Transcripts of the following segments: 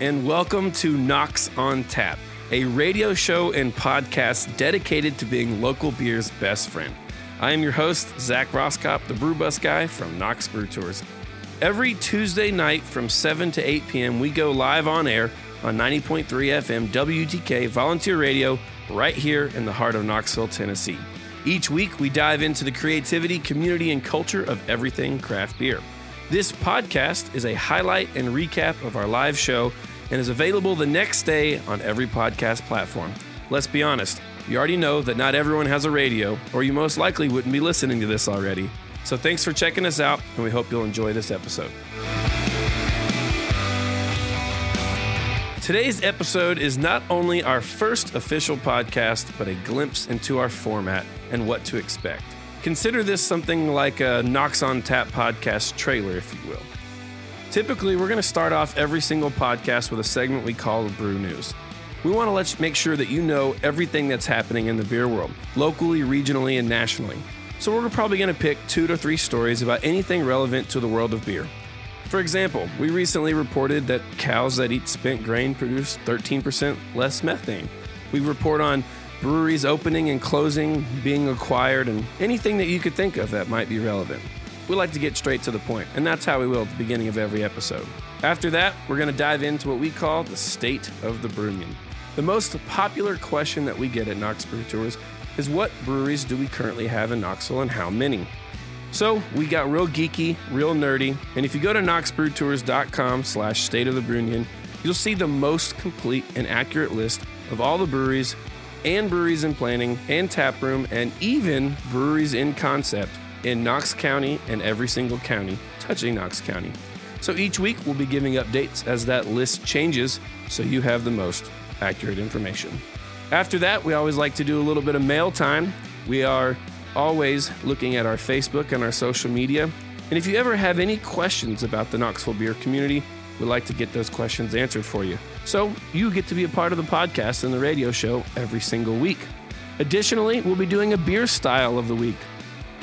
and welcome to Knox on Tap, a radio show and podcast dedicated to being local beer's best friend. I am your host, Zach Roskop, the Brew Bus guy from Knox Brew Tours. Every Tuesday night from 7 to 8 p.m., we go live on air on 90.3 FM WUTK Volunteer Radio right here in the heart of Knoxville, Tennessee. Each week, we dive into the creativity, community, and culture of everything craft beer. This podcast is a highlight and recap of our live show and is available the next day on every podcast platform. Let's be honest, you already know that not everyone has a radio, or you most likely wouldn't be listening to this already. So thanks for checking us out, and we hope you'll enjoy this episode. Today's episode is not only our first official podcast, but a glimpse into our format and what to expect. Consider this something like a Knox on Tap podcast trailer, if you will. Typically, we're going to start off every single podcast with a segment we call Brew News. We want to let you make sure that you know everything that's happening in the beer world, locally, regionally, and nationally. So, we're probably going to pick two to three stories about anything relevant to the world of beer. For example, we recently reported that cows that eat spent grain produce 13% less methane. We report on breweries opening and closing, being acquired, and anything that you could think of that might be relevant. We like to get straight to the point, and that's how we will at the beginning of every episode. After that, we're going to dive into what we call the state of the Brew-nion. The most popular question that we get at Knox Brew Tours is what breweries do we currently have in Knoxville and how many? So we got real geeky, real nerdy, and if you go to knoxbrewtours.com slash state of the Brew-nion, you'll see the most complete and accurate list of all the breweries and breweries in planning and tap room and even breweries in concept in Knox County and every single county touching Knox County. So each week we'll be giving updates as that list changes so you have the most accurate information. After that, we always like to do a little bit of mail time. We are always looking at our Facebook and our social media. And if you ever have any questions about the Knoxville beer community, we'd like to get those questions answered for you. So you get to be a part of the podcast and the radio show every single week. Additionally, we'll be doing a beer style of the week.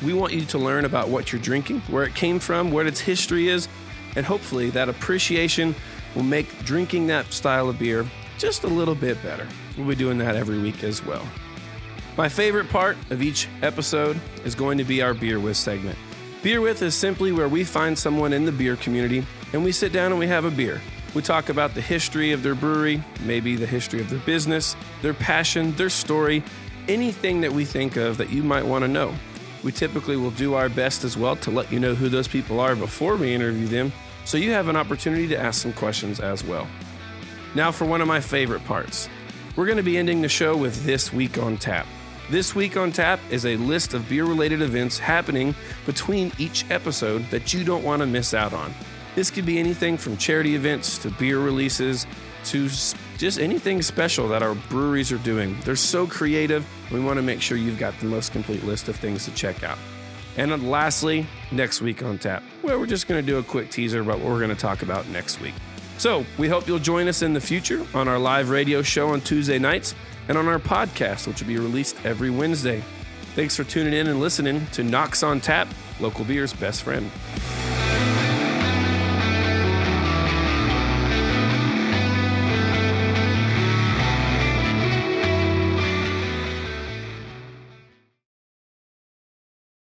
We want you to learn about what you're drinking, where it came from, what its history is, and hopefully that appreciation will make drinking that style of beer just a little bit better. We'll be doing that every week as well. My favorite part of each episode is going to be our Beer With segment. Beer With is simply where we find someone in the beer community and we sit down and we have a beer. We talk about the history of their brewery, maybe the history of their business, their passion, their story, anything that we think of that you might want to know. We typically will do our best as well to let you know who those people are before we interview them, so you have an opportunity to ask some questions as well. Now, for one of my favorite parts. We're going to be ending the show with This Week on Tap. This Week on Tap is a list of beer related events happening between each episode that you don't want to miss out on. This could be anything from charity events to beer releases to just anything special that our breweries are doing. They're so creative. We want to make sure you've got the most complete list of things to check out. And lastly, next week on tap, where we're just going to do a quick teaser about what we're going to talk about next week. So we hope you'll join us in the future on our live radio show on Tuesday nights and on our podcast, which will be released every Wednesday. Thanks for tuning in and listening to Knox on Tap, local beer's best friend.